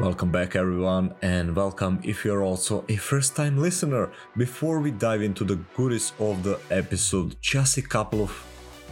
Welcome back, everyone, and welcome if you're also a first time listener. Before we dive into the goodies of the episode, just a couple of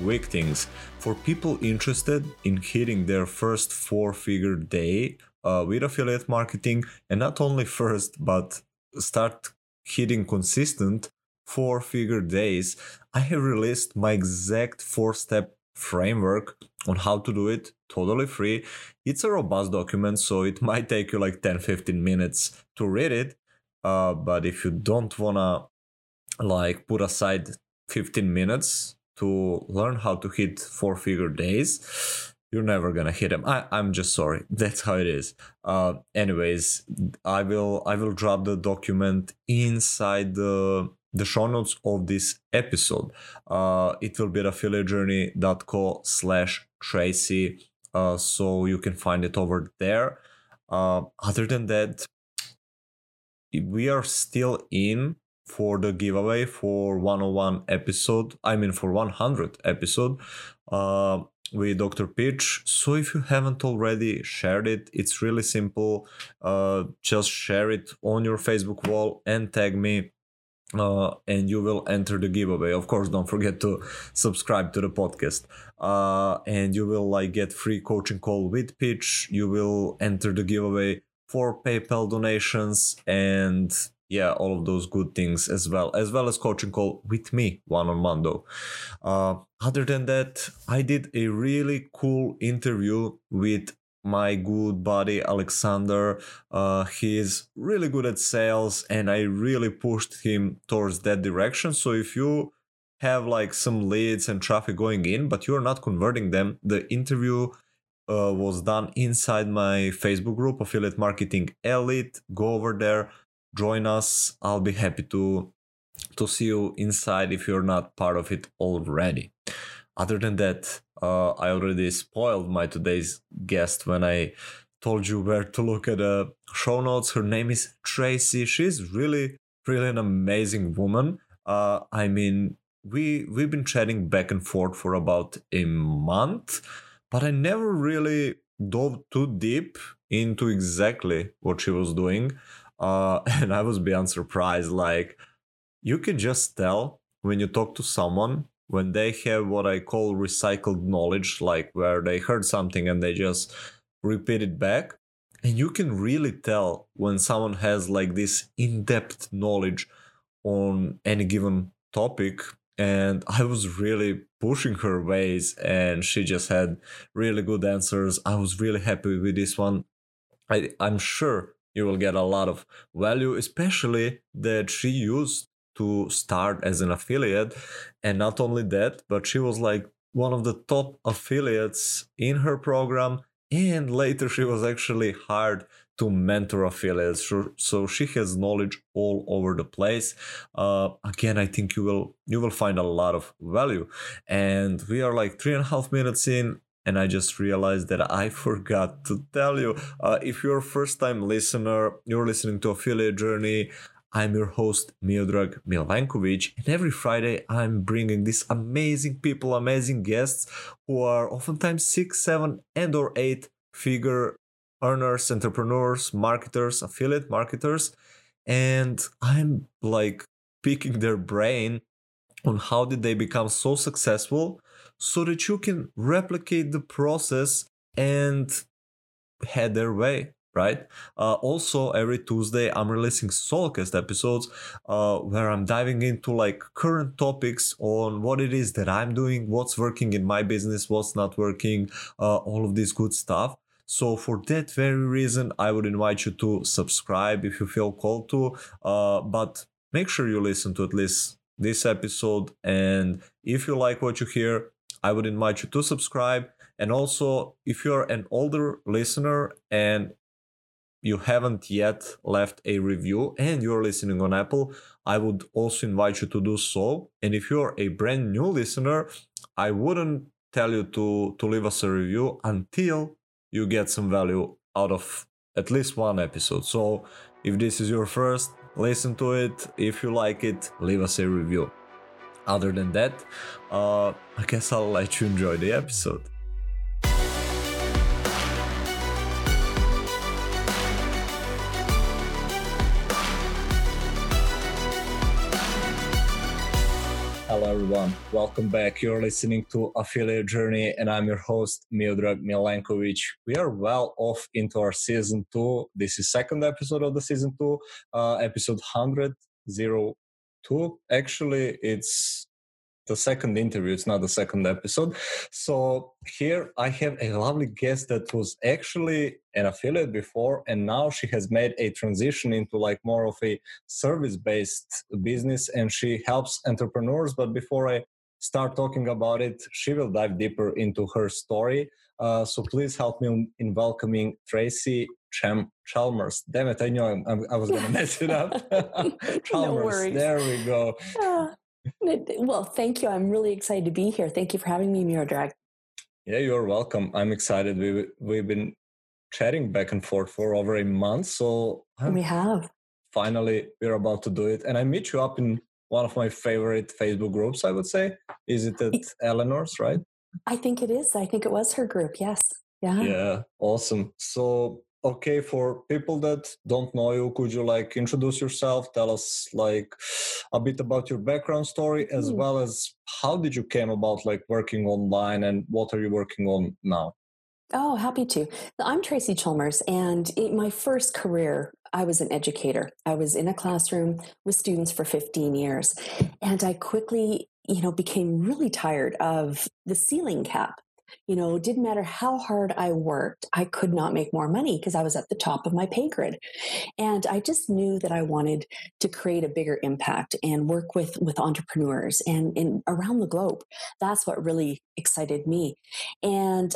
quick things. For people interested in hitting their first four figure day uh, with affiliate marketing, and not only first, but start hitting consistent four figure days, I have released my exact four step framework on how to do it totally free. It's a robust document, so it might take you like 10 15 minutes to read it. Uh, but if you don't wanna like put aside 15 minutes to learn how to hit four figure days, you're never gonna hit them. I, I'm just sorry. That's how it is. Uh, anyways, I will I will drop the document inside the the show notes of this episode. Uh, it will be at affiliatejourney.co slash Tracy. Uh, so you can find it over there. Uh, other than that, we are still in for the giveaway for 101 episode. I mean, for 100 episode. Uh, with Dr. Pitch. So if you haven't already shared it, it's really simple. Uh, just share it on your Facebook wall and tag me uh, and you will enter the giveaway. Of course, don't forget to subscribe to the podcast. Uh, and you will like get free coaching call with pitch. You will enter the giveaway for PayPal donations and yeah, all of those good things as well, as well as coaching call with me one on though. Uh, other than that, I did a really cool interview with my good buddy Alexander. Uh, he's really good at sales, and I really pushed him towards that direction. So if you have like some leads and traffic going in, but you're not converting them, the interview uh, was done inside my Facebook group, Affiliate Marketing Elite. Go over there, join us. I'll be happy to to see you inside if you're not part of it already. Other than that, uh, I already spoiled my today's guest when I told you where to look at the show notes. Her name is Tracy. She's really, really an amazing woman. Uh, I mean, we we've been chatting back and forth for about a month, but I never really dove too deep into exactly what she was doing. Uh, and I was beyond surprised. Like, you can just tell when you talk to someone when they have what I call recycled knowledge, like where they heard something and they just repeat it back. And you can really tell when someone has like this in depth knowledge on any given topic. And I was really pushing her ways, and she just had really good answers. I was really happy with this one. I, I'm sure you will get a lot of value, especially that she used to start as an affiliate. And not only that, but she was like one of the top affiliates in her program. And later she was actually hired to mentor affiliates. So she has knowledge all over the place. Uh, again, I think you will you will find a lot of value. And we are like three and a half minutes in and I just realized that I forgot to tell you. Uh, if you're a first time listener, you're listening to Affiliate Journey, I'm your host Miodrag Milenkovic, and every Friday I'm bringing these amazing people, amazing guests who are oftentimes six, seven, and or eight figure earners, entrepreneurs, marketers, affiliate marketers, and I'm like picking their brain on how did they become so successful so that you can replicate the process and head their way right? Uh, also, every Tuesday, I'm releasing Soulcast episodes uh, where I'm diving into like current topics on what it is that I'm doing, what's working in my business, what's not working, uh, all of this good stuff. So for that very reason, I would invite you to subscribe if you feel called to. Uh, but make sure you listen to at least this episode. And if you like what you hear, I would invite you to subscribe. And also, if you're an older listener and you haven't yet left a review and you're listening on Apple, I would also invite you to do so. And if you're a brand new listener, I wouldn't tell you to, to leave us a review until you get some value out of at least one episode. So if this is your first, listen to it. If you like it, leave us a review. Other than that, uh, I guess I'll let you enjoy the episode. Everyone. Welcome back. You're listening to Affiliate Journey, and I'm your host, Miodrag Milenkovic. We are well off into our season two. This is second episode of the season two, uh, episode 102. Actually, it's the second interview. It's not the second episode. So here I have a lovely guest that was actually an affiliate before, and now she has made a transition into like more of a service-based business, and she helps entrepreneurs. But before I start talking about it, she will dive deeper into her story. Uh, so please help me in welcoming Tracy Cham- Chalmers. Damn it, I knew I, I was going to mess it up. Chalmers, no there we go. Well, thank you. I'm really excited to be here. Thank you for having me, Miro Drag. Yeah, you're welcome. I'm excited. We we've been chatting back and forth for over a month, so we have. Finally, we're about to do it, and I meet you up in one of my favorite Facebook groups. I would say, is it at Eleanor's, right? I think it is. I think it was her group. Yes. Yeah. Yeah. Awesome. So okay for people that don't know you could you like introduce yourself tell us like a bit about your background story as mm. well as how did you came about like working online and what are you working on now? Oh happy to. I'm tracy chalmers and in my first career i was an educator. I was in a classroom with students for 15 years and i quickly you know became really tired of the ceiling cap you know, it didn't matter how hard I worked, I could not make more money because I was at the top of my pay grid. And I just knew that I wanted to create a bigger impact and work with with entrepreneurs and, and around the globe. That's what really excited me. And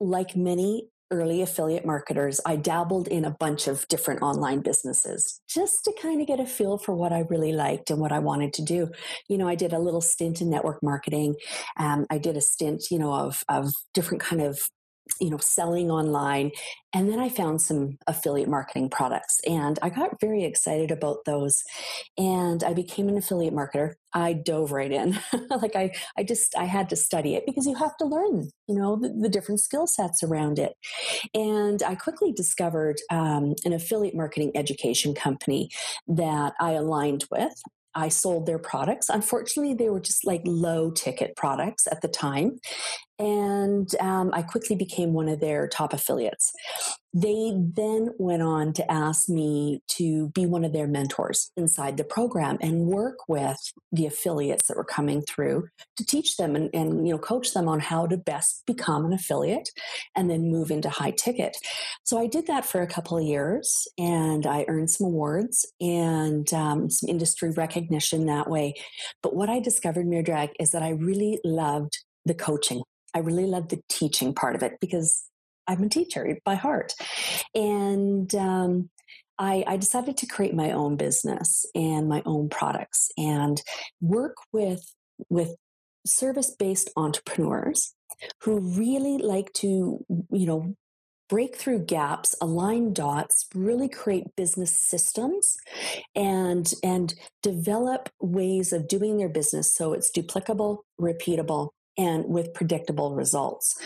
like many early affiliate marketers, I dabbled in a bunch of different online businesses just to kind of get a feel for what I really liked and what I wanted to do. You know, I did a little stint in network marketing. Um, I did a stint, you know, of of different kind of you know selling online and then i found some affiliate marketing products and i got very excited about those and i became an affiliate marketer i dove right in like i i just i had to study it because you have to learn you know the, the different skill sets around it and i quickly discovered um, an affiliate marketing education company that i aligned with I sold their products. Unfortunately, they were just like low ticket products at the time. And um, I quickly became one of their top affiliates. They then went on to ask me to be one of their mentors inside the program and work with the affiliates that were coming through to teach them and, and you know coach them on how to best become an affiliate and then move into high ticket. So I did that for a couple of years and I earned some awards and um, some industry recognition that way. But what I discovered, Mirdrag, is that I really loved the coaching. I really loved the teaching part of it because I'm a teacher by heart. And um, I, I, decided to create my own business and my own products and work with with service based entrepreneurs who really like to you know break through gaps align dots really create business systems and and develop ways of doing their business so it's duplicable repeatable and with predictable results.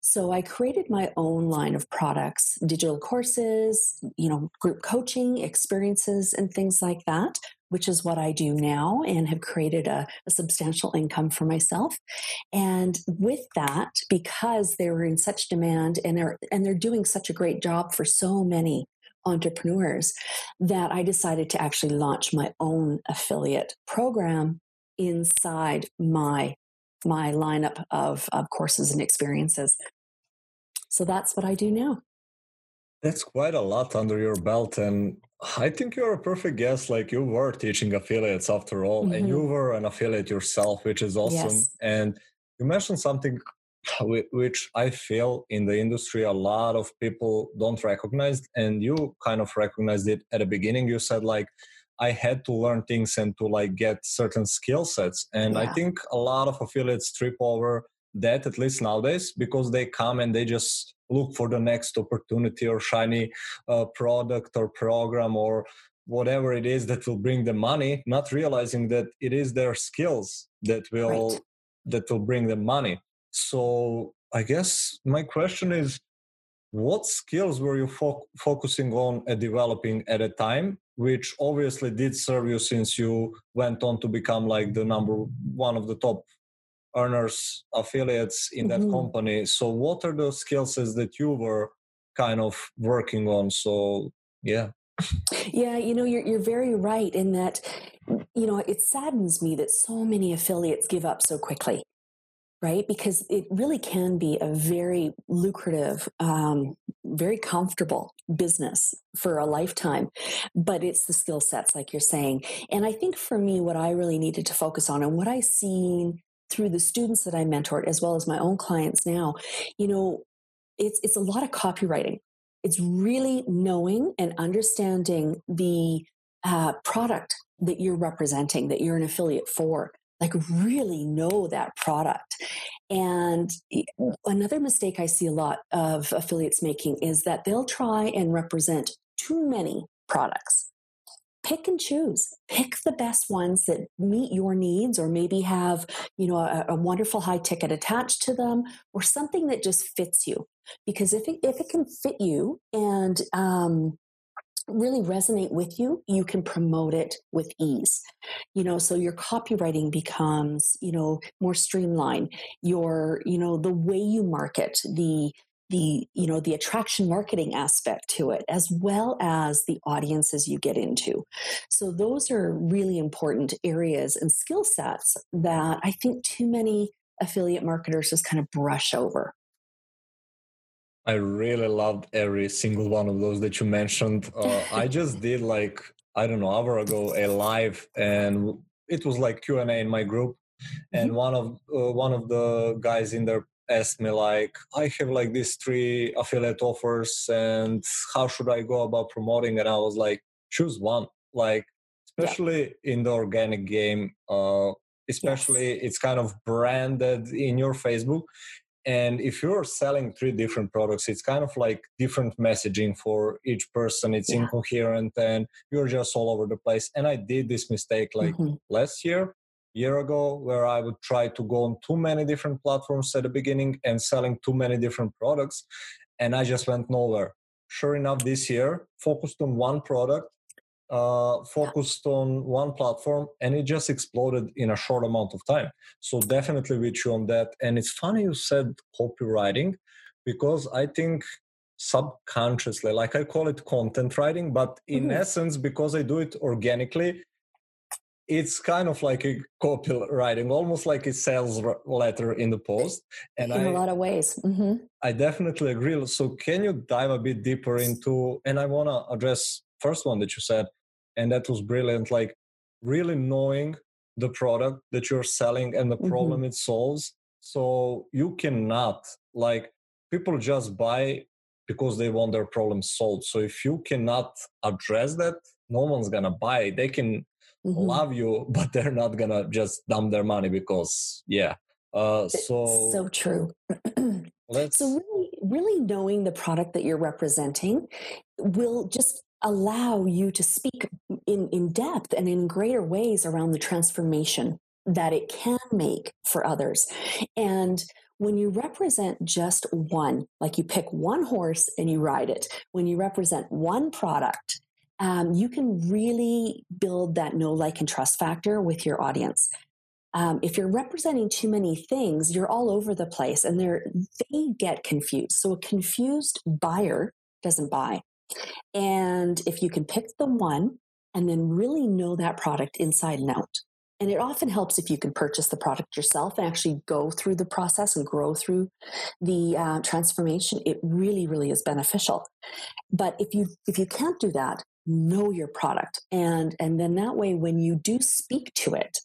So I created my own line of products, digital courses, you know, group coaching, experiences and things like that, which is what I do now and have created a, a substantial income for myself. And with that, because they were in such demand and they're and they're doing such a great job for so many entrepreneurs that I decided to actually launch my own affiliate program inside my my lineup of, of courses and experiences. So that's what I do now. That's quite a lot under your belt. And I think you're a perfect guest. Like you were teaching affiliates after all, mm-hmm. and you were an affiliate yourself, which is awesome. Yes. And you mentioned something which I feel in the industry a lot of people don't recognize. And you kind of recognized it at the beginning. You said, like, I had to learn things and to like get certain skill sets. And yeah. I think a lot of affiliates trip over that, at least nowadays, because they come and they just look for the next opportunity or shiny uh, product or program or whatever it is that will bring them money, not realizing that it is their skills that will right. that will bring them money. So I guess my question is what skills were you fo- focusing on and developing at a time which obviously did serve you since you went on to become like the number one of the top earners affiliates in that mm-hmm. company. So what are those skill sets that you were kind of working on? So yeah. Yeah you know you're, you're very right in that you know it saddens me that so many affiliates give up so quickly right? Because it really can be a very lucrative, um, very comfortable business for a lifetime. But it's the skill sets, like you're saying. And I think for me, what I really needed to focus on and what I've seen through the students that I mentored, as well as my own clients now, you know, it's it's a lot of copywriting. It's really knowing and understanding the uh, product that you're representing, that you're an affiliate for like really know that product. And another mistake I see a lot of affiliates making is that they'll try and represent too many products. Pick and choose. Pick the best ones that meet your needs or maybe have, you know, a, a wonderful high ticket attached to them or something that just fits you. Because if it, if it can fit you and um, really resonate with you, you can promote it with ease. You know, so your copywriting becomes, you know, more streamlined. Your, you know, the way you market, the the you know the attraction marketing aspect to it as well as the audiences you get into so those are really important areas and skill sets that i think too many affiliate marketers just kind of brush over I really loved every single one of those that you mentioned. Uh, I just did like I don't know hour ago a live, and it was like Q and A in my group, and mm-hmm. one of uh, one of the guys in there asked me like, I have like these three affiliate offers, and how should I go about promoting? And I was like, choose one. Like especially yeah. in the organic game, uh, especially yes. it's kind of branded in your Facebook and if you're selling three different products it's kind of like different messaging for each person it's yeah. incoherent and you're just all over the place and i did this mistake like mm-hmm. last year year ago where i would try to go on too many different platforms at the beginning and selling too many different products and i just went nowhere sure enough this year focused on one product uh, focused on one platform and it just exploded in a short amount of time. So definitely with you on that. And it's funny you said copywriting because I think subconsciously, like I call it content writing, but in mm-hmm. essence, because I do it organically, it's kind of like a copywriting, almost like a sales letter in the post. And in I, a lot of ways. Mm-hmm. I definitely agree. So can you dive a bit deeper into, and I want to address first one that you said, and that was brilliant like really knowing the product that you're selling and the mm-hmm. problem it solves. So you cannot like people just buy because they want their problem solved. So if you cannot address that no one's gonna buy. They can mm-hmm. love you but they're not gonna just dump their money because yeah. Uh so so true. So really really knowing the product that you're representing will just allow you to speak in, in depth and in greater ways around the transformation that it can make for others. And when you represent just one, like you pick one horse and you ride it, when you represent one product, um, you can really build that know, like, and trust factor with your audience. Um, if you're representing too many things, you're all over the place and they're, they get confused. So a confused buyer doesn't buy. And if you can pick the one and then really know that product inside and out. And it often helps if you can purchase the product yourself and actually go through the process and grow through the uh, transformation. It really, really is beneficial. But if you if you can't do that, know your product, and and then that way, when you do speak to it,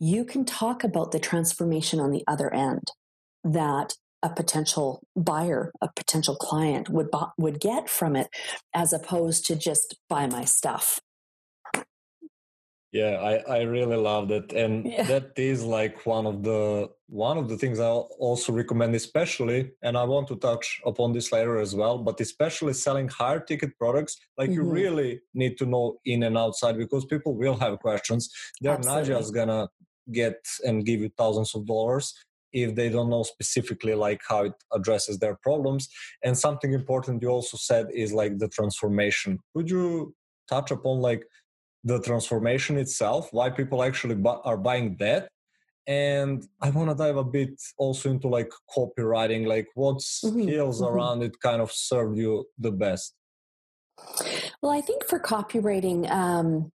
you can talk about the transformation on the other end that a potential buyer, a potential client would would get from it, as opposed to just buy my stuff. Yeah, I, I really love that, and yeah. that is like one of the one of the things I also recommend, especially, and I want to touch upon this later as well, but especially selling higher ticket products, like mm-hmm. you really need to know in and outside because people will have questions. They're Absolutely. not just gonna get and give you thousands of dollars if they don't know specifically like how it addresses their problems. And something important you also said is like the transformation. Could you touch upon like the transformation itself? Why people actually bu- are buying that? And i want to dive a bit also into like copywriting like what mm-hmm, skills mm-hmm. around it kind of serve you the best? Well i think for copywriting um,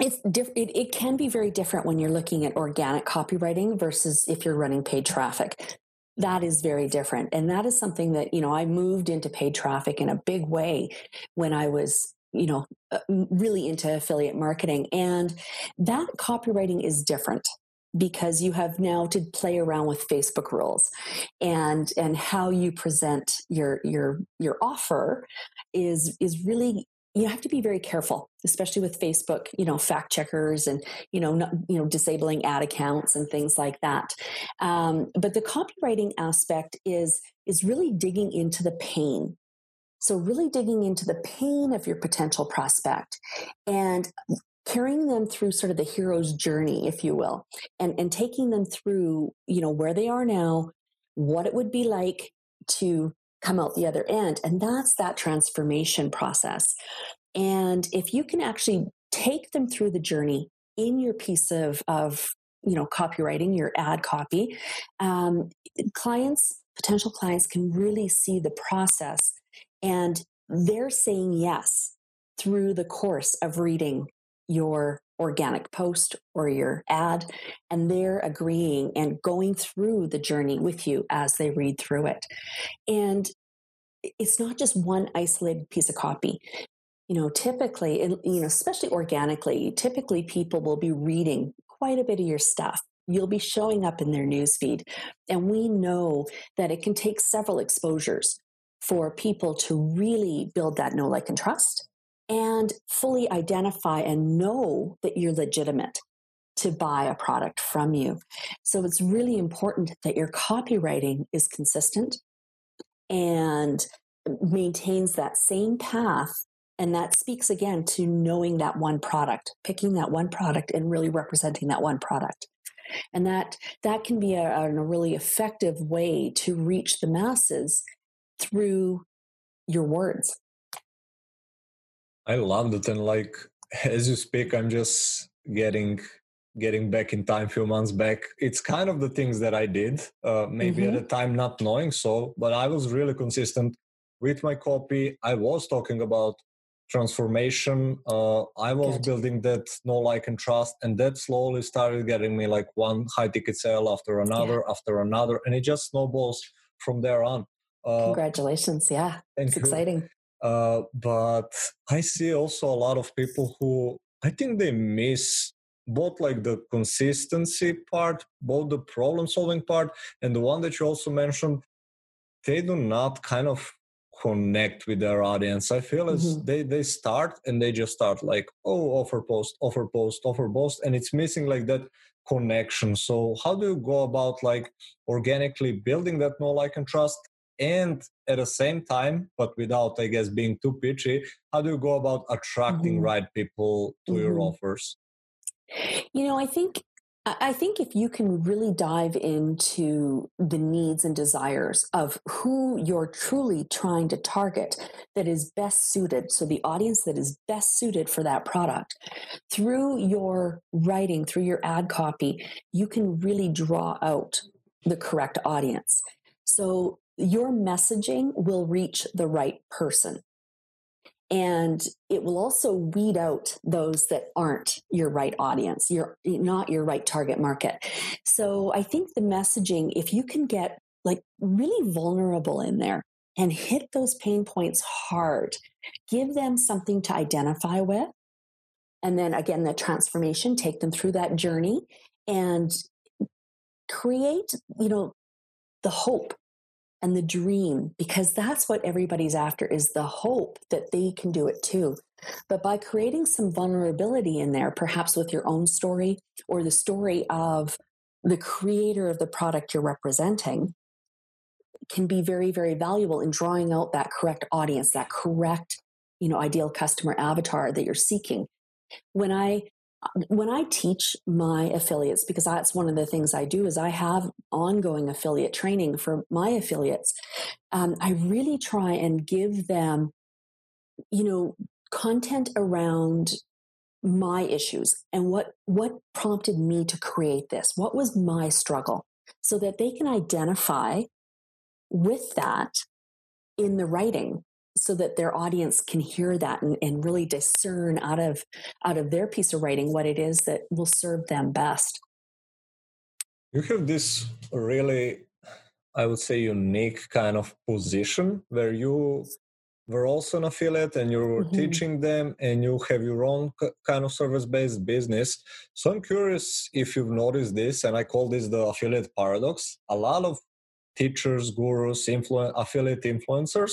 it's diff- it, it can be very different when you're looking at organic copywriting versus if you're running paid traffic. That is very different and that is something that you know i moved into paid traffic in a big way when i was you know uh, really into affiliate marketing and that copywriting is different because you have now to play around with Facebook rules and and how you present your your your offer is is really you have to be very careful especially with facebook you know fact checkers and you know not, you know disabling ad accounts and things like that. Um, but the copywriting aspect is is really digging into the pain. So really digging into the pain of your potential prospect and carrying them through sort of the hero's journey, if you will, and, and taking them through, you know, where they are now, what it would be like to come out the other end. And that's that transformation process. And if you can actually take them through the journey in your piece of, of you know, copywriting, your ad copy, um, clients, potential clients can really see the process and they're saying yes through the course of reading your organic post or your ad, and they're agreeing and going through the journey with you as they read through it. And it's not just one isolated piece of copy. You know, typically, you know, especially organically, typically people will be reading quite a bit of your stuff. You'll be showing up in their newsfeed. And we know that it can take several exposures for people to really build that know, like, and trust and fully identify and know that you're legitimate to buy a product from you. So it's really important that your copywriting is consistent and maintains that same path. And that speaks again to knowing that one product, picking that one product and really representing that one product. And that that can be a, a really effective way to reach the masses through your words I loved it, and like as you speak, I'm just getting getting back in time. Few months back, it's kind of the things that I did. Uh, maybe mm-hmm. at the time not knowing so, but I was really consistent with my copy. I was talking about transformation. Uh, I was Good. building that know, like, and trust, and that slowly started getting me like one high ticket sale after another, yeah. after another, and it just snowballs from there on. Uh, Congratulations! Yeah, it's exciting. Uh, but I see also a lot of people who I think they miss both like the consistency part, both the problem solving part, and the one that you also mentioned, they do not kind of connect with their audience. I feel as mm-hmm. they they start and they just start like, oh, offer post, offer post, offer post, and it's missing like that connection. So how do you go about like organically building that know, like, and trust and at the same time but without i guess being too pitchy how do you go about attracting mm-hmm. right people to mm-hmm. your offers you know i think I think if you can really dive into the needs and desires of who you're truly trying to target that is best suited, so the audience that is best suited for that product, through your writing, through your ad copy, you can really draw out the correct audience. So your messaging will reach the right person. And it will also weed out those that aren't your right audience, you're not your right target market. So I think the messaging, if you can get like really vulnerable in there and hit those pain points hard, give them something to identify with. And then again, the transformation, take them through that journey and create, you know, the hope and the dream because that's what everybody's after is the hope that they can do it too. But by creating some vulnerability in there perhaps with your own story or the story of the creator of the product you're representing can be very very valuable in drawing out that correct audience that correct you know ideal customer avatar that you're seeking. When i when I teach my affiliates, because that's one of the things I do, is I have ongoing affiliate training for my affiliates. Um, I really try and give them, you know, content around my issues and what what prompted me to create this. What was my struggle, so that they can identify with that in the writing so that their audience can hear that and, and really discern out of out of their piece of writing what it is that will serve them best. You have this really i would say unique kind of position where you were also an affiliate and you were mm-hmm. teaching them and you have your own kind of service based business. So i'm curious if you've noticed this and i call this the affiliate paradox. A lot of teachers gurus influ- affiliate influencers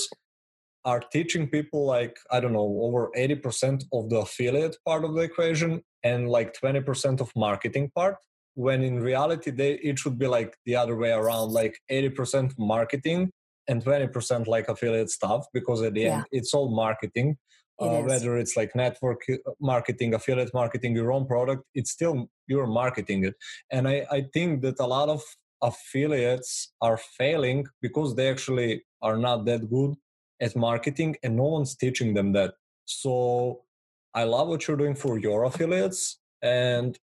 are teaching people like i don't know over 80% of the affiliate part of the equation and like 20% of marketing part when in reality they it should be like the other way around like 80% marketing and 20% like affiliate stuff because at the yeah. end it's all marketing. It uh, whether it's like network uh, marketing affiliate marketing your own product it's still you're marketing it. And i, I think that a lot of affiliates are failing because they actually are not that good at marketing and no one's teaching them that so i love what you're doing for your affiliates and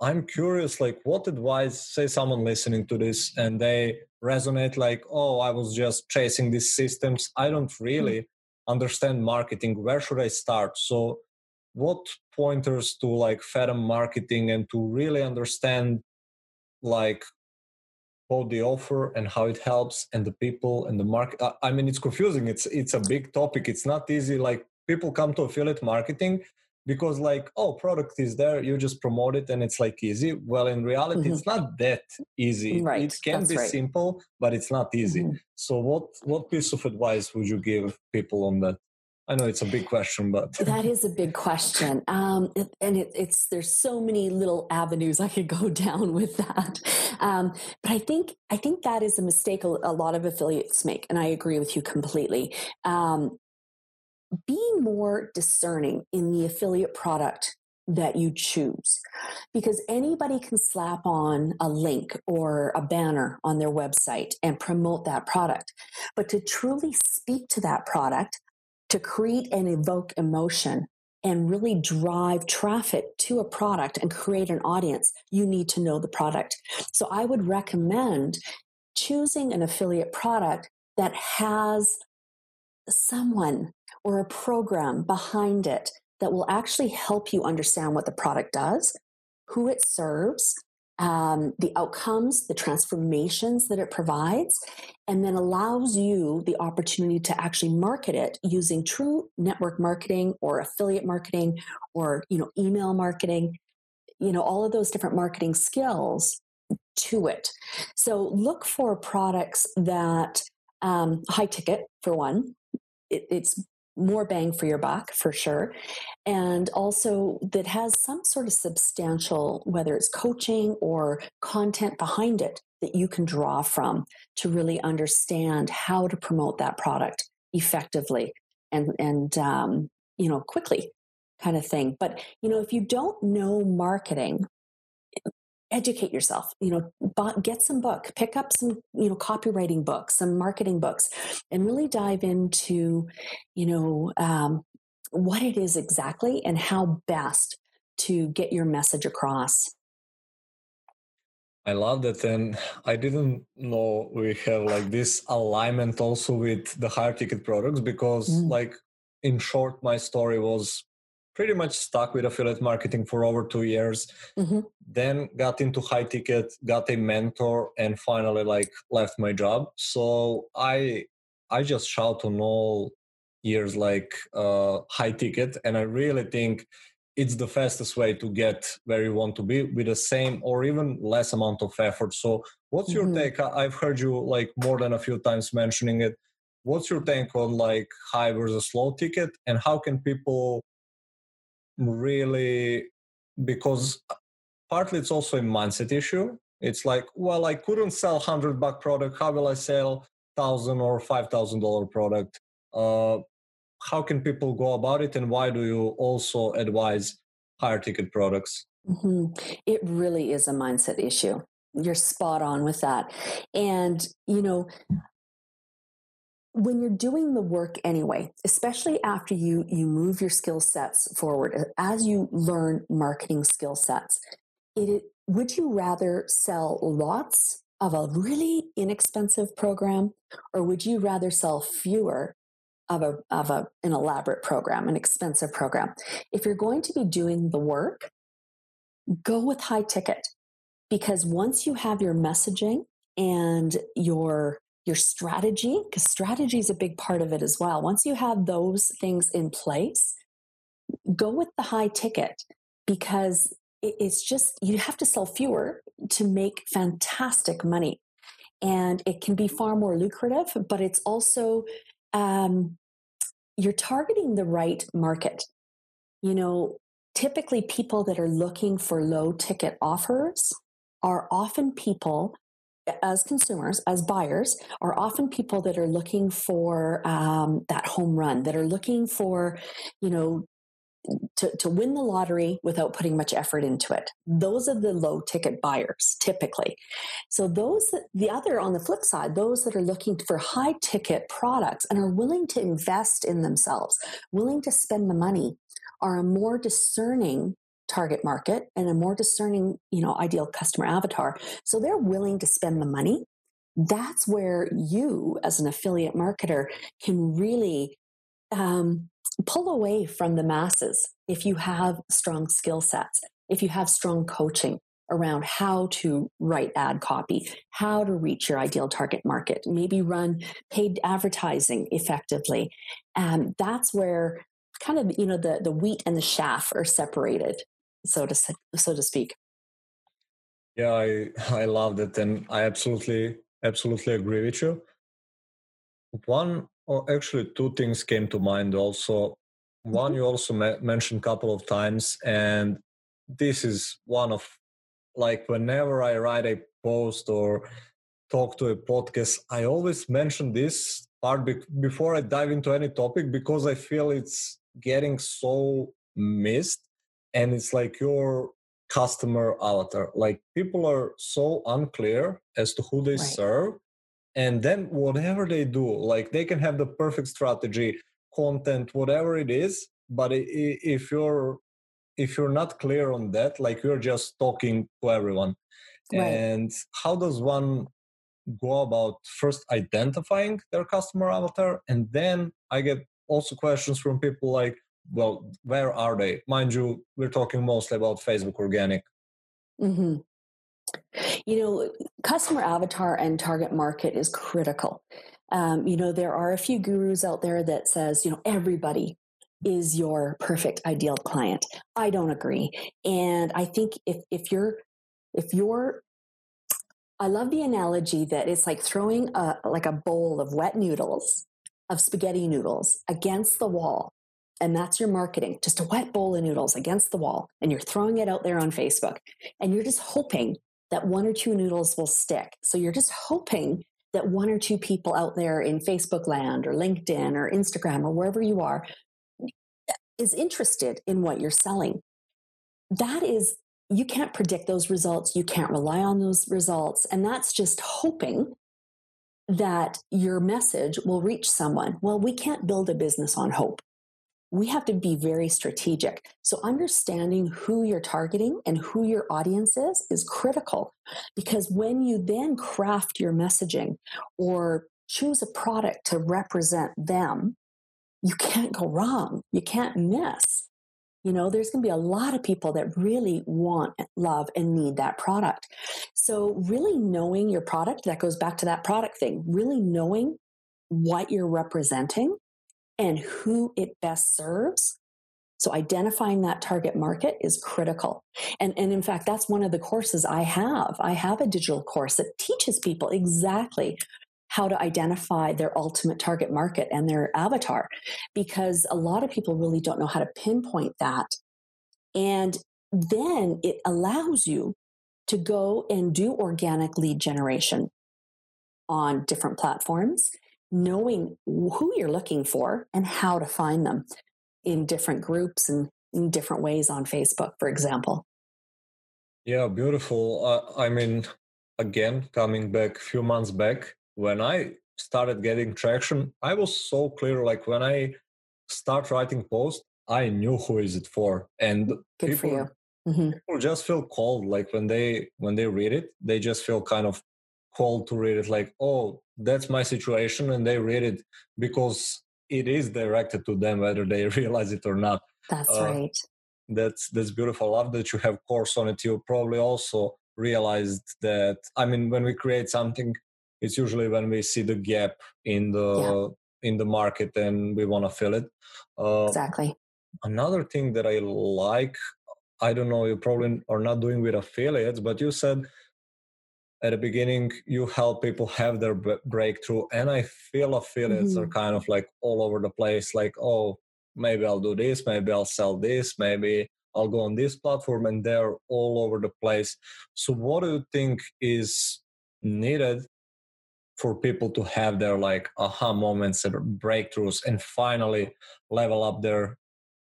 i'm curious like what advice say someone listening to this and they resonate like oh i was just chasing these systems i don't hmm. really mm-hmm. understand marketing where should i start so what pointers to like fathom marketing and to really understand like both the offer and how it helps and the people and the market i mean it's confusing it's it's a big topic it's not easy like people come to affiliate marketing because like oh product is there you just promote it and it's like easy well in reality mm-hmm. it's not that easy right. it can That's be right. simple but it's not easy mm-hmm. so what what piece of advice would you give people on that I know it's a big question, but that is a big question, um, and it, it's there's so many little avenues I could go down with that. Um, but I think I think that is a mistake a, a, lot of affiliates make, and I agree with you completely. Um, being more discerning in the affiliate product that you choose because anybody can slap on a link or a banner on their website and promote that product but to truly speak to that product to create and evoke emotion and really drive traffic to a product and create an audience, you need to know the product. So I would recommend choosing an affiliate product that has someone or a program behind it that will actually help you understand what the product does, who it serves, um, the outcomes, the transformations that it provides, and then allows you the opportunity to actually market it using true network marketing or affiliate marketing or you know email marketing, you know all of those different marketing skills to it. So look for products that um, high ticket for one. It, it's more bang for your buck for sure. And also that has some sort of substantial whether it's coaching or content behind it that you can draw from to really understand how to promote that product effectively and and um, you know quickly kind of thing. But you know if you don't know marketing educate yourself you know get some book pick up some you know copywriting books some marketing books and really dive into you know um, what it is exactly and how best to get your message across i love that and i didn't know we have like this alignment also with the higher ticket products because mm. like in short my story was pretty much stuck with affiliate marketing for over two years mm-hmm. then got into high ticket got a mentor and finally like left my job so i i just shout on all years like uh, high ticket and i really think it's the fastest way to get where you want to be with the same or even less amount of effort so what's your mm-hmm. take i've heard you like more than a few times mentioning it what's your take on like high versus low ticket and how can people really because partly it's also a mindset issue it's like well i couldn't sell 100 buck product how will i sell thousand or five thousand dollar product uh, how can people go about it and why do you also advise higher ticket products? Mm-hmm. It really is a mindset issue. You're spot on with that. And, you know, when you're doing the work anyway, especially after you you move your skill sets forward, as you learn marketing skill sets, it, would you rather sell lots of a really inexpensive program, or would you rather sell fewer of a of a, an elaborate program, an expensive program? If you're going to be doing the work, go with high ticket because once you have your messaging and your your strategy because strategy is a big part of it as well. Once you have those things in place go with the high ticket because it's just you have to sell fewer to make fantastic money. And it can be far more lucrative but it's also um, you're targeting the right market. You know typically people that are looking for low ticket offers are often people as consumers, as buyers, are often people that are looking for um, that home run, that are looking for, you know, to, to win the lottery without putting much effort into it. Those are the low ticket buyers typically. So those the other on the flip side, those that are looking for high ticket products and are willing to invest in themselves, willing to spend the money, are a more discerning target market and a more discerning, you know, ideal customer avatar. So they're willing to spend the money. That's where you, as an affiliate marketer, can really um, pull away from the masses if you have strong skill sets, if you have strong coaching around how to write ad copy, how to reach your ideal target market, maybe run paid advertising effectively. And that's where kind of you know the the wheat and the chaff are separated so to so to speak. Yeah, I I love it, and I absolutely absolutely agree with you. One or actually two things came to mind. Also, one mm-hmm. you also ma- mentioned a couple of times, and this is one of like whenever I write a post or talk to a podcast, I always mention this part be- before I dive into any topic because I feel it's getting so missed and it's like your customer avatar like people are so unclear as to who they right. serve and then whatever they do like they can have the perfect strategy content whatever it is but if you're if you're not clear on that like you're just talking to everyone right. and how does one go about first identifying their customer avatar and then i get also questions from people like well, where are they? Mind you, we're talking mostly about Facebook organic. Mm-hmm. You know, customer avatar and target market is critical. Um, you know, there are a few gurus out there that says, you know, everybody is your perfect ideal client. I don't agree. And I think if if you're if you're I love the analogy that it's like throwing a like a bowl of wet noodles of spaghetti noodles against the wall and that's your marketing, just a wet bowl of noodles against the wall. And you're throwing it out there on Facebook. And you're just hoping that one or two noodles will stick. So you're just hoping that one or two people out there in Facebook land or LinkedIn or Instagram or wherever you are is interested in what you're selling. That is, you can't predict those results. You can't rely on those results. And that's just hoping that your message will reach someone. Well, we can't build a business on hope we have to be very strategic. So, understanding who you're targeting and who your audience is is critical because when you then craft your messaging or choose a product to represent them, you can't go wrong. You can't miss. You know, there's going to be a lot of people that really want, love, and need that product. So, really knowing your product, that goes back to that product thing, really knowing what you're representing and who it best serves. So identifying that target market is critical. And, and in fact, that's one of the courses I have. I have a digital course that teaches people exactly how to identify their ultimate target market and their avatar because a lot of people really don't know how to pinpoint that. And then it allows you to go and do organic lead generation on different platforms knowing who you're looking for and how to find them in different groups and in different ways on Facebook, for example. Yeah, beautiful. Uh, I mean, again, coming back a few months back, when I started getting traction, I was so clear. Like when I start writing posts, I knew who is it for, and Good people, for you. Mm-hmm. people just feel called. Like when they when they read it, they just feel kind of called to read it. Like, oh, that's my situation, and they read it because it is directed to them, whether they realize it or not. That's uh, right. That's that's beautiful. Love that you have course on it. You probably also realized that. I mean, when we create something, it's usually when we see the gap in the yeah. in the market and we want to fill it. Uh, exactly. Another thing that I like, I don't know, you probably are not doing with affiliates, but you said at the beginning you help people have their breakthrough and i feel affiliates mm-hmm. are kind of like all over the place like oh maybe i'll do this maybe i'll sell this maybe i'll go on this platform and they're all over the place so what do you think is needed for people to have their like aha moments and breakthroughs and finally level up their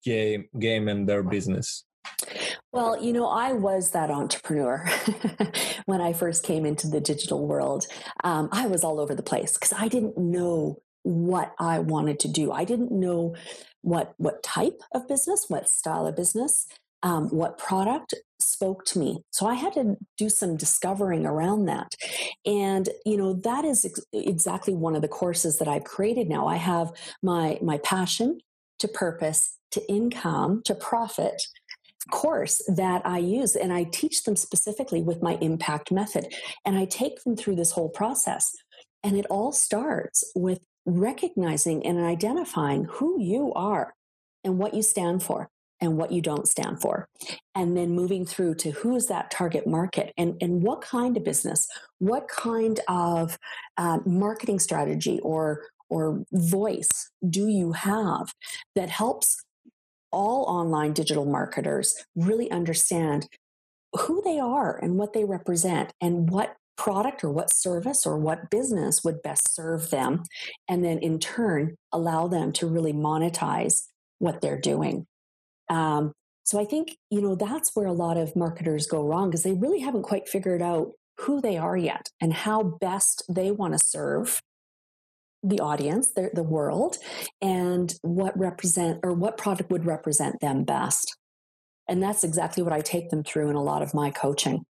game game and their business well, you know, I was that entrepreneur when I first came into the digital world. Um, I was all over the place because I didn't know what I wanted to do. I didn't know what what type of business, what style of business, um, what product spoke to me. So I had to do some discovering around that. And, you know, that is ex- exactly one of the courses that I've created now. I have my my passion to purpose to income to profit course that I use and I teach them specifically with my impact method. And I take them through this whole process. And it all starts with recognizing and identifying who you are and what you stand for and what you don't stand for. And then moving through to who is that target market and, and what kind of business, what kind of uh, marketing strategy or or voice do you have that helps all online digital marketers really understand who they are and what they represent and what product or what service or what business would best serve them and then in turn allow them to really monetize what they're doing. Um, so i think you know that's where a lot of marketers go wrong because they really haven't quite figured out who they are yet and how best they want to serve the audience, the, the world, and what represent or what product would represent them best. And that's exactly what I take them through in a lot of my coaching.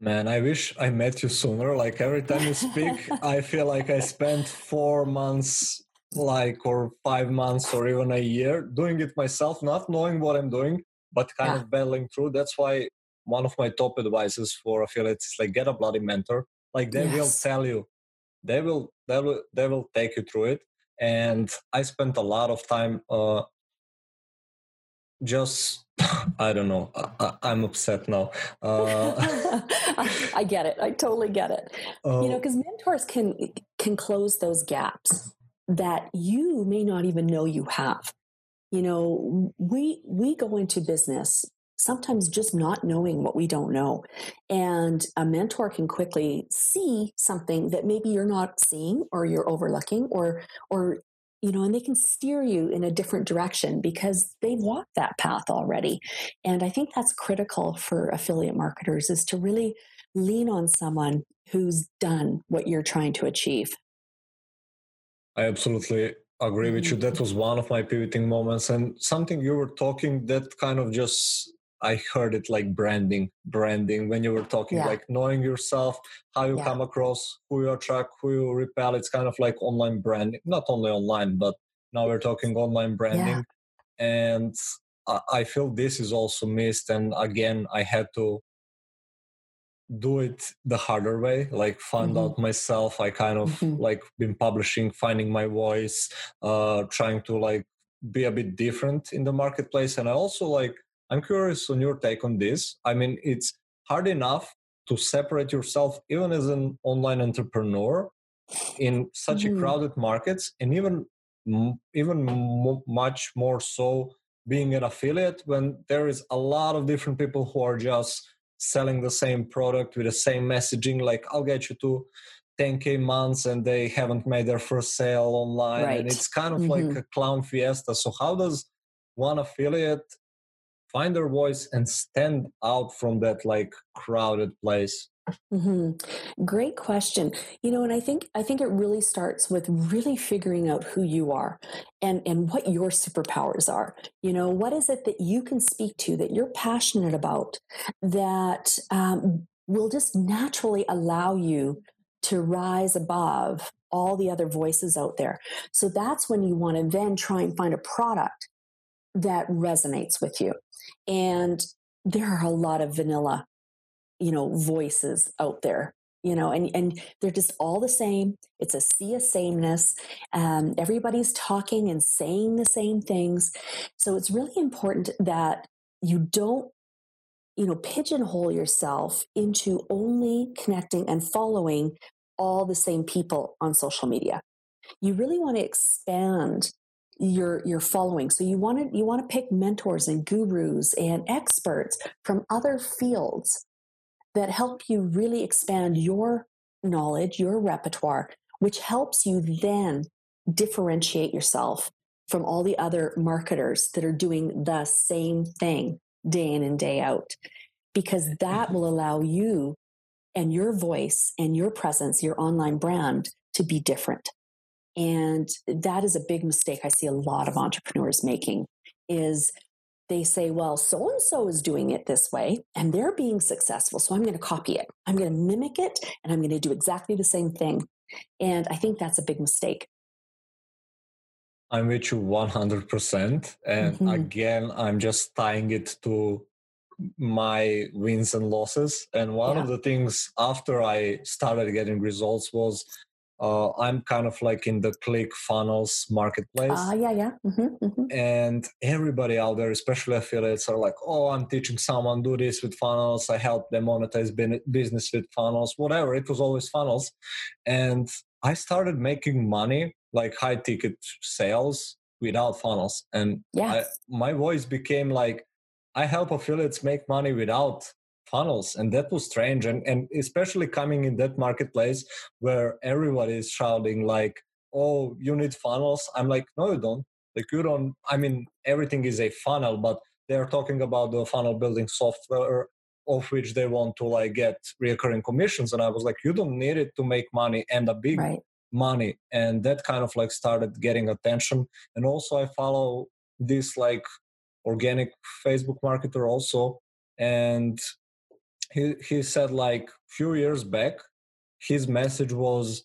Man, I wish I met you sooner. Like every time you speak, I feel like I spent four months, like, or five months, or even a year doing it myself, not knowing what I'm doing, but kind yeah. of battling through. That's why one of my top advices for affiliates is like get a bloody mentor. Like they yes. will tell you they will they will they will take you through it. And i spent a lot of time uh just i don't know I, am upset now. Uh, I, I, get it. I totally get it. uh, you know because mentors can can close those gaps that you may not even know you have. You know we we go into business sometimes just not knowing what we don't know. And a mentor can quickly see something that maybe you're not seeing or you're overlooking or or you know, and they can steer you in a different direction because they've walked that path already. And I think that's critical for affiliate marketers is to really lean on someone who's done what you're trying to achieve. I absolutely agree with you. That mm-hmm. was one of my pivoting moments and something you were talking that kind of just I heard it like branding, branding when you were talking, yeah. like knowing yourself, how you yeah. come across, who you attract, who you repel. It's kind of like online branding, not only online, but now we're talking online branding. Yeah. And I feel this is also missed. And again, I had to do it the harder way like find mm-hmm. out myself i kind of mm-hmm. like been publishing finding my voice uh trying to like be a bit different in the marketplace and i also like I'm curious on your take on this. I mean, it's hard enough to separate yourself, even as an online entrepreneur, in such mm-hmm. a crowded markets, and even even m- much more so being an affiliate when there is a lot of different people who are just selling the same product with the same messaging. Like, I'll get you to 10k months, and they haven't made their first sale online, right. and it's kind of mm-hmm. like a clown fiesta. So, how does one affiliate find their voice and stand out from that like crowded place Mm-hmm. Great question. You know, and I think I think it really starts with really figuring out who you are and and what your superpowers are. You know, what is it that you can speak to that you're passionate about that um, will just naturally allow you to rise above all the other voices out there. So that's when you want to then try and find a product that resonates with you. And there are a lot of vanilla you know voices out there you know and and they're just all the same. It's a sea of sameness. Um, everybody's talking and saying the same things. So it's really important that you don't you know pigeonhole yourself into only connecting and following all the same people on social media. You really want to expand your your following so you want to you want to pick mentors and gurus and experts from other fields that help you really expand your knowledge, your repertoire, which helps you then differentiate yourself from all the other marketers that are doing the same thing day in and day out. Because that mm-hmm. will allow you and your voice and your presence, your online brand to be different. And that is a big mistake I see a lot of entrepreneurs making is they say, well, so and so is doing it this way and they're being successful. So I'm going to copy it. I'm going to mimic it and I'm going to do exactly the same thing. And I think that's a big mistake. I'm with you 100%. And mm-hmm. again, I'm just tying it to my wins and losses. And one yeah. of the things after I started getting results was uh, I'm kind of like in the click funnels marketplace. Ah, uh, yeah, yeah. Mm-hmm, mm-hmm. And everybody out there, especially affiliates, are like, oh, I'm teaching someone do this with funnels. I help them monetize business with funnels, whatever. It was always funnels. And I started making money, like high ticket sales without funnels. And yeah. I, my voice became like, I help affiliates make money without funnels and that was strange and, and especially coming in that marketplace where everybody is shouting like oh you need funnels i'm like no you don't like you don't i mean everything is a funnel but they're talking about the funnel building software of which they want to like get recurring commissions and i was like you don't need it to make money and a big right. money and that kind of like started getting attention and also i follow this like organic facebook marketer also and he he said like few years back his message was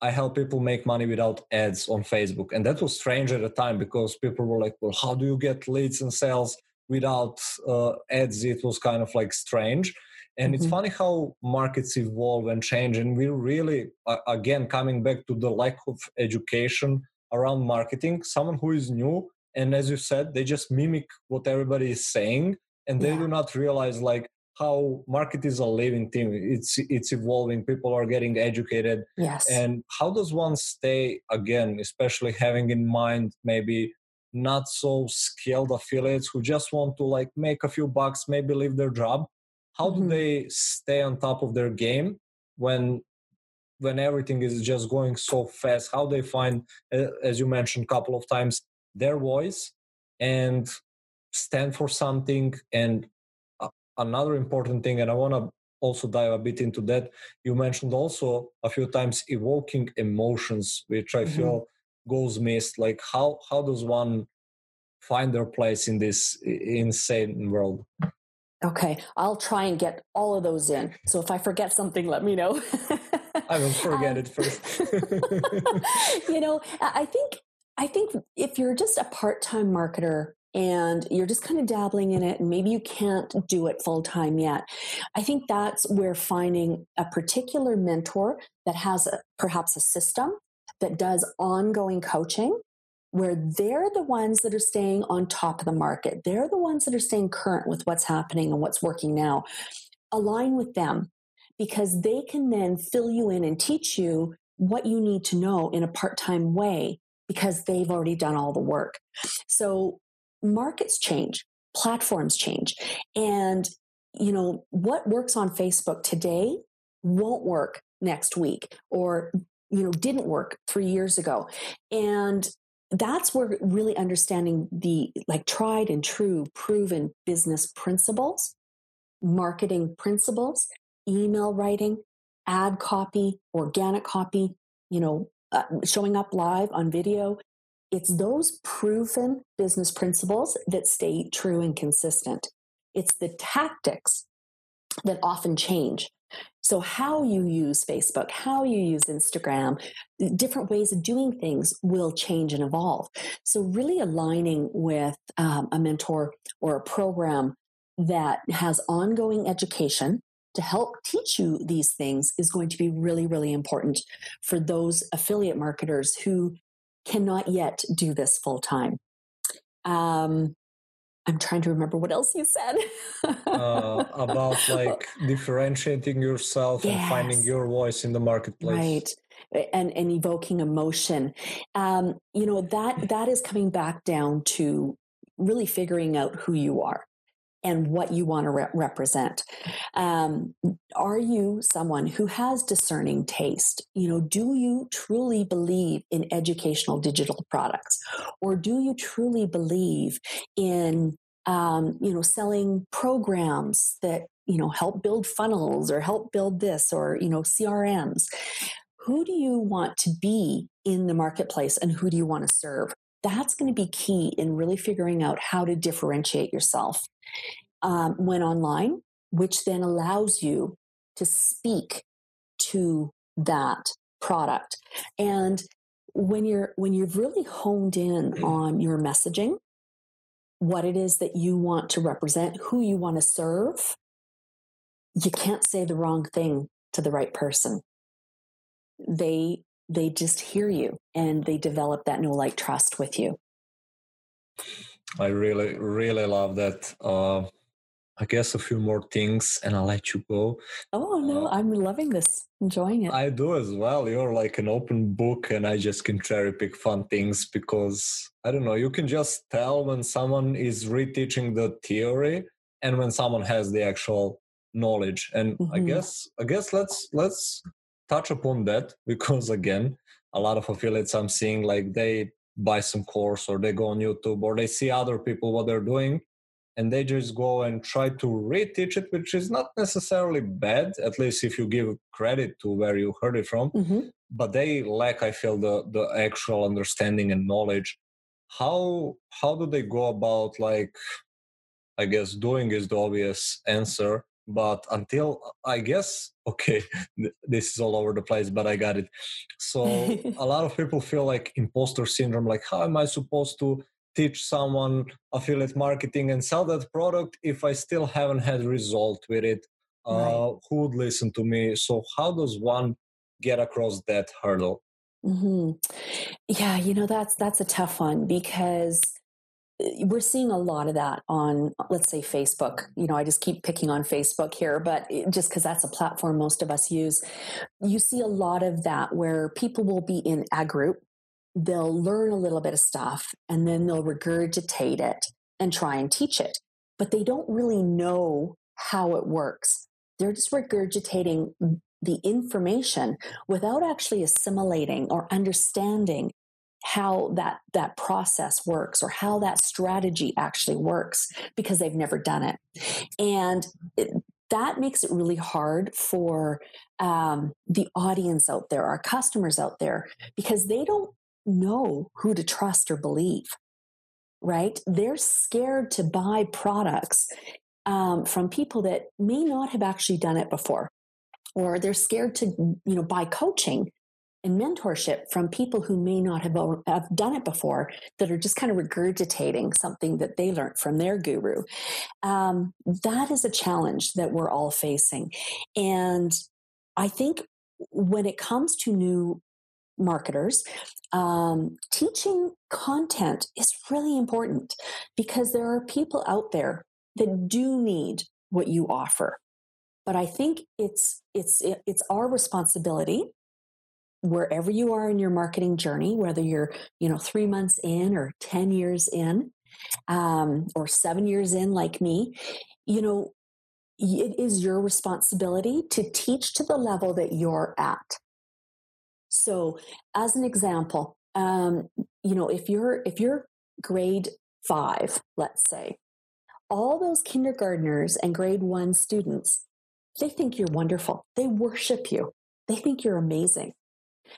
I help people make money without ads on Facebook. And that was strange at the time because people were like, well, how do you get leads and sales without uh, ads? It was kind of like strange. And mm-hmm. it's funny how markets evolve and change. And we're really, uh, again, coming back to the lack of education around marketing. Someone who is new, and as you said, they just mimic what everybody is saying. And they yeah. do not realize, like, how market is a living thing it's it's evolving. People are getting educated. Yes. And how does one stay again especially having in mind maybe not so skilled affiliates who just want to like make a few bucks maybe leave their job? How mm-hmm. do they stay on top of their game when when everything is just going so fast? How they find as you mentioned a couple of times their voice and stand for something and another important thing, and I want to also dive a bit into that. You mentioned also a few times evoking emotions, which I mm-hmm. feel goes missed. Like how how does one find their place in this insane world? Okay, I'll try and get all of those in. So if I forget something, let me know. I will forget um, it first. you know, I think I think if you're just a part-time marketer and you're just kind of dabbling in it and maybe you can't do it full time yet. I think that's where finding a particular mentor that has a, perhaps a system that does ongoing coaching where they're the ones that are staying on top of the market they're the ones that are staying current with what's happening and what's working now align with them because they can then fill you in and teach you what you need to know in a part-time way because they've already done all the work. So markets change, platforms change. And, you know, what works on Facebook today won't work next week or, you know, didn't work three years ago. And that's where really understanding the like tried and true proven business principles marketing principles email writing ad copy organic copy you know uh, showing up live on video it's those proven business principles that stay true and consistent it's the tactics that often change so, how you use Facebook, how you use Instagram, different ways of doing things will change and evolve. So, really aligning with um, a mentor or a program that has ongoing education to help teach you these things is going to be really, really important for those affiliate marketers who cannot yet do this full time. Um, I'm trying to remember what else you said. uh, about like differentiating yourself yes. and finding your voice in the marketplace. Right. And, and evoking emotion. Um, you know, that, that is coming back down to really figuring out who you are and what you want to re- represent. Um, are you someone who has discerning taste? You know, do you truly believe in educational digital products, or do you truly believe in um, you know selling programs that you know help build funnels or help build this or you know CRMs? Who do you want to be in the marketplace, and who do you want to serve? that's going to be key in really figuring out how to differentiate yourself um, when online, which then allows you to speak to that product. And when you're when you've really honed in mm. on your messaging, what it is that you want to represent, who you want to serve, you can't say the wrong thing to the right person. They they just hear you and they develop that no like trust with you i really really love that uh, i guess a few more things and i'll let you go. Oh no uh, i'm loving this enjoying it. I do as well. You're like an open book and i just can cherry pick fun things because i don't know you can just tell when someone is reteaching the theory and when someone has the actual knowledge. And mm-hmm. i guess i guess let's let's touch upon that because again a lot of affiliates i'm seeing like they buy some course or they go on youtube or they see other people what they're doing and they just go and try to reteach it which is not necessarily bad at least if you give credit to where you heard it from. Mm-hmm. but they lack i feel the the actual understanding and knowledge. How how do they go about like i guess doing is the obvious answer but until i guess okay this is all over the place but i got it so a lot of people feel like imposter syndrome like how am i supposed to teach someone affiliate marketing and sell that product if i still haven't had result with it uh, right. who would listen to me so how does one get across that hurdle mm-hmm. yeah you know that's that's a tough one because Eh, we're seeing a lot of that on let's say facebook. You know i just keep picking on facebook here but just because that's a platform most of us use you see a lot of that where people will be in a group they'll learn a little bit of stuff and then they'll regurgitate it and try and teach it but they don't really know how it works. They're just regurgitating mm, the information without actually assimilating or understanding how that that process works or how that strategy actually works because they've never done it. And it, that makes it really hard for um, the audience out there our customers out there because they don't know who to trust or believe right? They're scared to buy products um, from people that may not have actually done it before or they're scared to you know buy coaching and mentorship from people who may not have, have done it before that are just kind of regurgitating something that they learned from their guru. Um, that is a challenge that we're all facing. And I think when it comes to new marketers, um, teaching content is really important because there are people out there that do need what you offer. But I think it's it's it's our responsibility wherever you are in your marketing journey, whether you're, you know, three months in or 10 years in, um, or seven years in, like me, you know, it is your responsibility to teach to the level that you're at. So, as an example, um, you know, if you're if you're grade five, let's say, all those kindergartners and grade one students, they think you're wonderful. They worship you. They think you're amazing.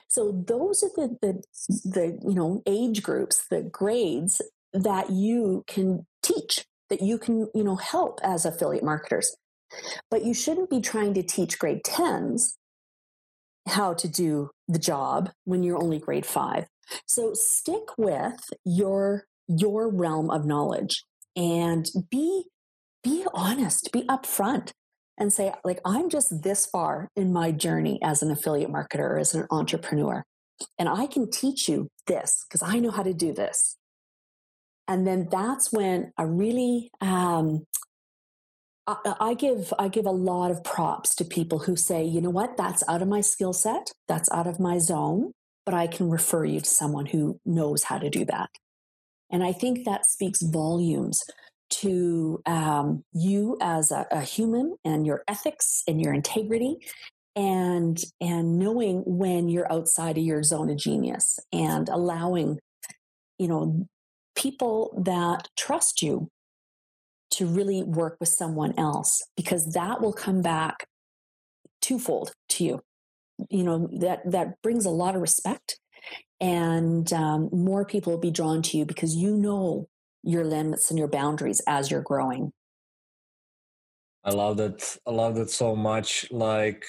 So those are the the the you know age groups, the grades that you can teach, that you can you know help as affiliate marketers. But you shouldn't be trying to teach grade 10s how to do the job when you're only grade 5. So stick with your your realm of knowledge and be be honest, be upfront and say like I'm just this far in my journey as an affiliate marketer or as an entrepreneur and I can teach you this because I know how to do this. And then that's when I really um, I, I give I give a lot of props to people who say, you know what, that's out of my skill set, that's out of my zone, but I can refer you to someone who knows how to do that. And I think that speaks volumes to um, you as a, a human and your ethics and your integrity and and knowing when you're outside of your zone of genius and allowing you know people that trust you to really work with someone else because that will come back twofold to you. You know that that brings a lot of respect and um, more people will be drawn to you because you know your limits and your boundaries as you're growing i love that i love that so much like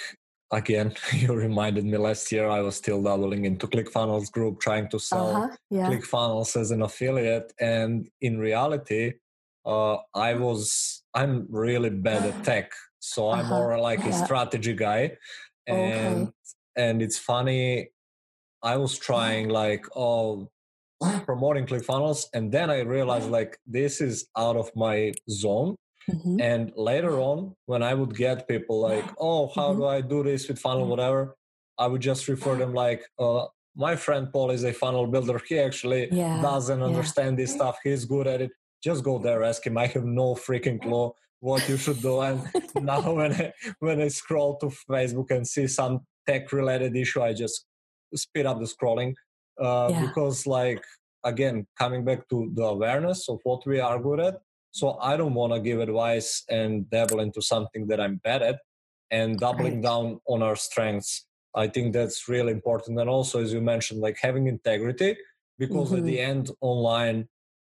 again you reminded me last year i was still dabbling into clickfunnels group trying to sell uh-huh, yeah. clickfunnels as an affiliate and in reality uh, i was i'm really bad at tech so i'm uh-huh, more like yeah. a strategy guy and okay. and it's funny I was trying like oh promoting ClickFunnels, and then I realized like this is out of my zone. Mm-hmm. And later on, when I would get people like, "Oh, how mm-hmm. do I do this with funnel, whatever," I would just refer them like, uh, "My friend Paul is a funnel builder. He actually yeah. doesn't understand yeah. this stuff. He's good at it. Just go there, ask him. I have no freaking clue what you should do." And now when I, when I scroll to Facebook and see some tech related issue, I just speed up the scrolling uh, yeah. because like again coming back to the awareness of what we are good at so i don't want to give advice and dabble into something that i'm bad at and doubling right. down on our strengths i think that's really important and also as you mentioned like having integrity because mm-hmm. at the end online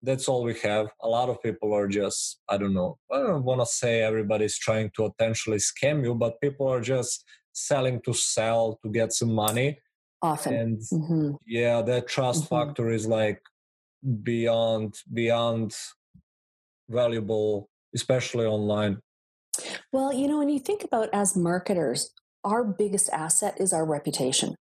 that's all we have a lot of people are just i don't know i don't want to say everybody's trying to potentially scam you but people are just selling to sell to get some money often and mm-hmm. yeah that trust mm-hmm. factor is like beyond beyond valuable especially online well you know when you think about as marketers our biggest asset is our reputation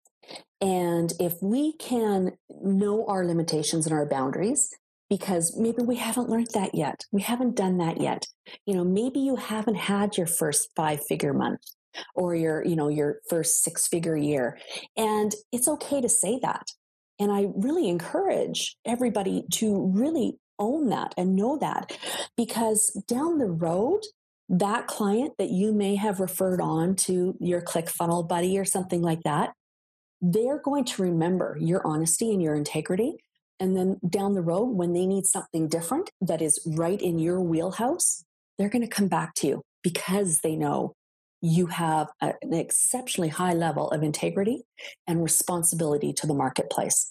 and if we can know our limitations and our boundaries because maybe we haven't learned that yet we haven't done that yet you know maybe you haven't had your first five figure month or your you know your first six figure year and it's okay to say that and i really encourage everybody to really own that and know that because down the road that client that you may have referred on to your clickfunnel buddy or something like that they're going to remember your honesty and your integrity and then down the road when they need something different that is right in your wheelhouse they're going to come back to you because they know you have a, an exceptionally high level of integrity and responsibility to the marketplace.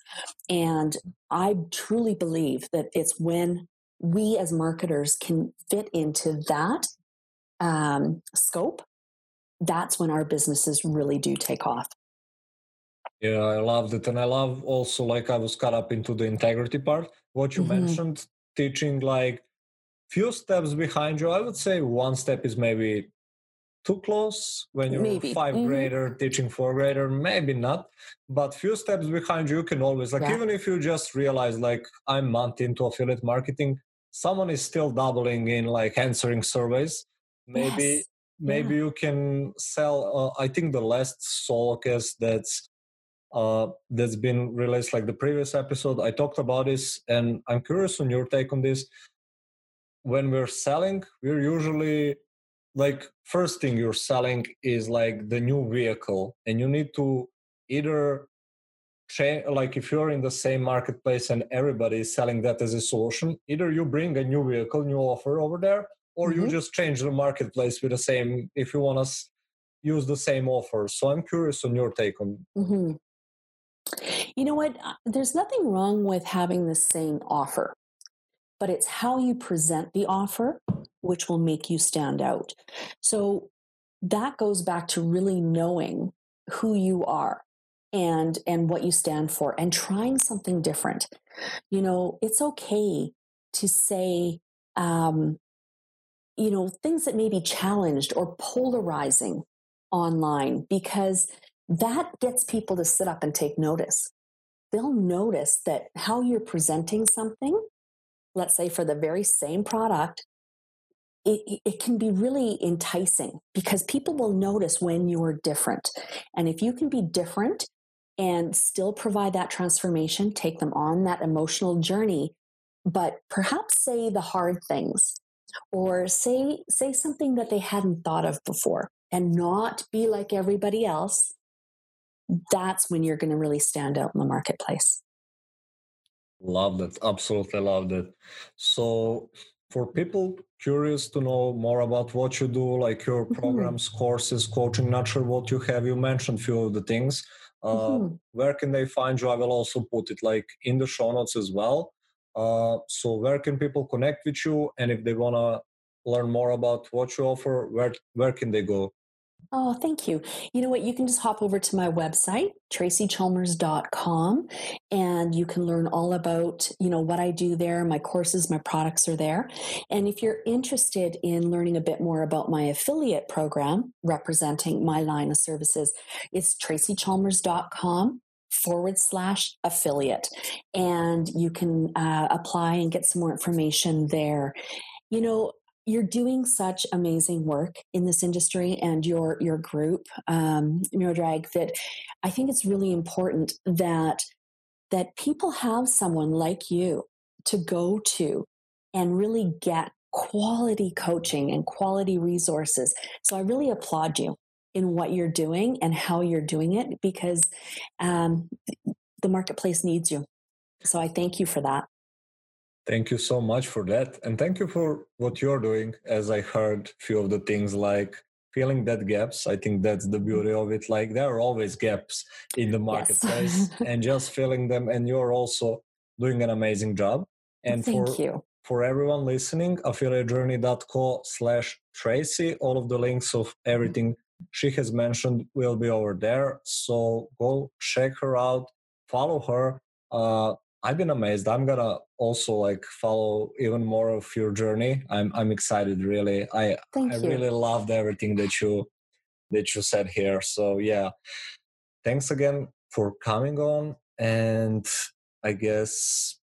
And I truly believe that it's when we as marketers can fit into that um, scope, that's when our businesses really do take off. Yeah, I loved it. And I love also, like, I was caught up into the integrity part. What you mm-hmm. mentioned, teaching like few steps behind you. I would say one step is maybe too close when you're maybe. 5 mm-hmm. grader teaching four grader maybe not but few steps behind you can always like yeah. even if you just realize like i'm month into affiliate marketing someone is still doubling in like answering surveys maybe yes. maybe yeah. you can sell uh, i think the last solo case that's uh, that's been released like the previous episode i talked about this and i'm curious on your take on this when we're selling we're usually like first thing you're selling is like the new vehicle and you need to either change like if you're in the same marketplace and everybody is selling that as a solution, either you bring a new vehicle, new offer over there, or mm-hmm. you just change the marketplace with the same if you want to use the same offer. So I'm curious on your take on. Mm-hmm. You know what? Uh, there's nothing wrong with having the same offer, but it's how you present the offer which will make you stand out. So that goes back to really knowing who you are and and what you stand for and trying something different you know it's okay to say um you know things that may be challenged or polarizing online because that gets people to sit up and take notice they'll notice that how you're presenting something let's say for the very same product it, it can be really enticing because people will notice when you're different. And if you can be different and still provide that transformation, take them on that emotional journey, but perhaps say the hard things or say say something that they hadn't thought of before and not be like everybody else that's when you're going to really stand out in the marketplace love that absolutely love that so for people curious to know more about what you do, like your mm-hmm. programs, mm-hmm. courses, coaching, not sure what you have, you mentioned a few of the things. Uh, mm-hmm. Where can they find you? I will also put it like in the show notes as well. Uh, so where can people connect with you? And if they want to learn more about what you offer, where where can they go? Oh, thank you. You know what? You can just hop over to my website, tracychalmers.com, and you can learn all about, you know, what I do there. My courses, my products are there. And if you're interested in learning a bit more about my affiliate program representing my line of services, it's tracychalmers.com forward slash affiliate. And you can uh, apply and get some more information there. You know, you're doing such amazing work in this industry and your your group um, that I think it's really important that that people have someone like you to go to and really get quality coaching and quality resources. So I really applaud you in what you're doing and how you're doing it because um, the marketplace needs you. So I thank you for that. Thank you so much for that. And thank you for what you're doing. As I heard a few of the things like filling that gaps. I think that's the beauty of it. Like there are always gaps in the marketplace yes. and just filling them. And you're also doing an amazing job. And thank for, you. For everyone listening, affiliatejourney.co slash Tracy, all of the links of everything she has mentioned will be over there. So go check her out, follow her. Uh, I've been amazed. I'm gonna also like follow even more of your journey. I'm I'm excited. Really, I Thank I you. really loved everything that you that you said here. So yeah, thanks again for coming on, and I guess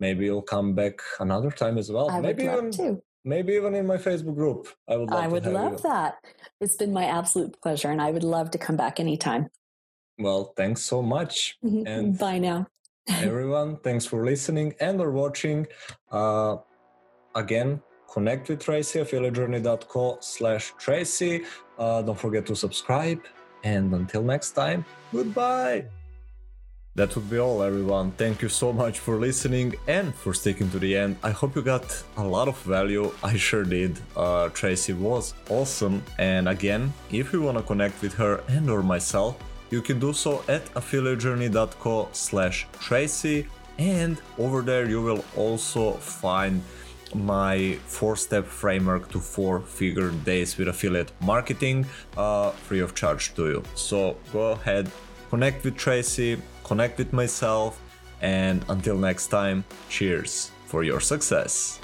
maybe you'll come back another time as well. I maybe would love even, to. Maybe even in my Facebook group. I would. Love I would love you. that. It's been my absolute pleasure, and I would love to come back anytime. Well, thanks so much. And bye now everyone. Thanks for listening and or watching. Uh, again, connect with Tracy, affiliatejourney.co slash Tracy. Uh, don't forget to subscribe. And until next time, goodbye. That would be all, everyone. Thank you so much for listening and for sticking to the end. I hope you got a lot of value. I sure did. Uh, Tracy was awesome. And again, if you want to connect with her and or myself, you can do so at affiliatejourney.co slash Tracy and over there you will also find my four step framework to four figure days with affiliate marketing uh, free of charge to you. So go ahead, connect with Tracy, connect with myself, and until next time, cheers for your success.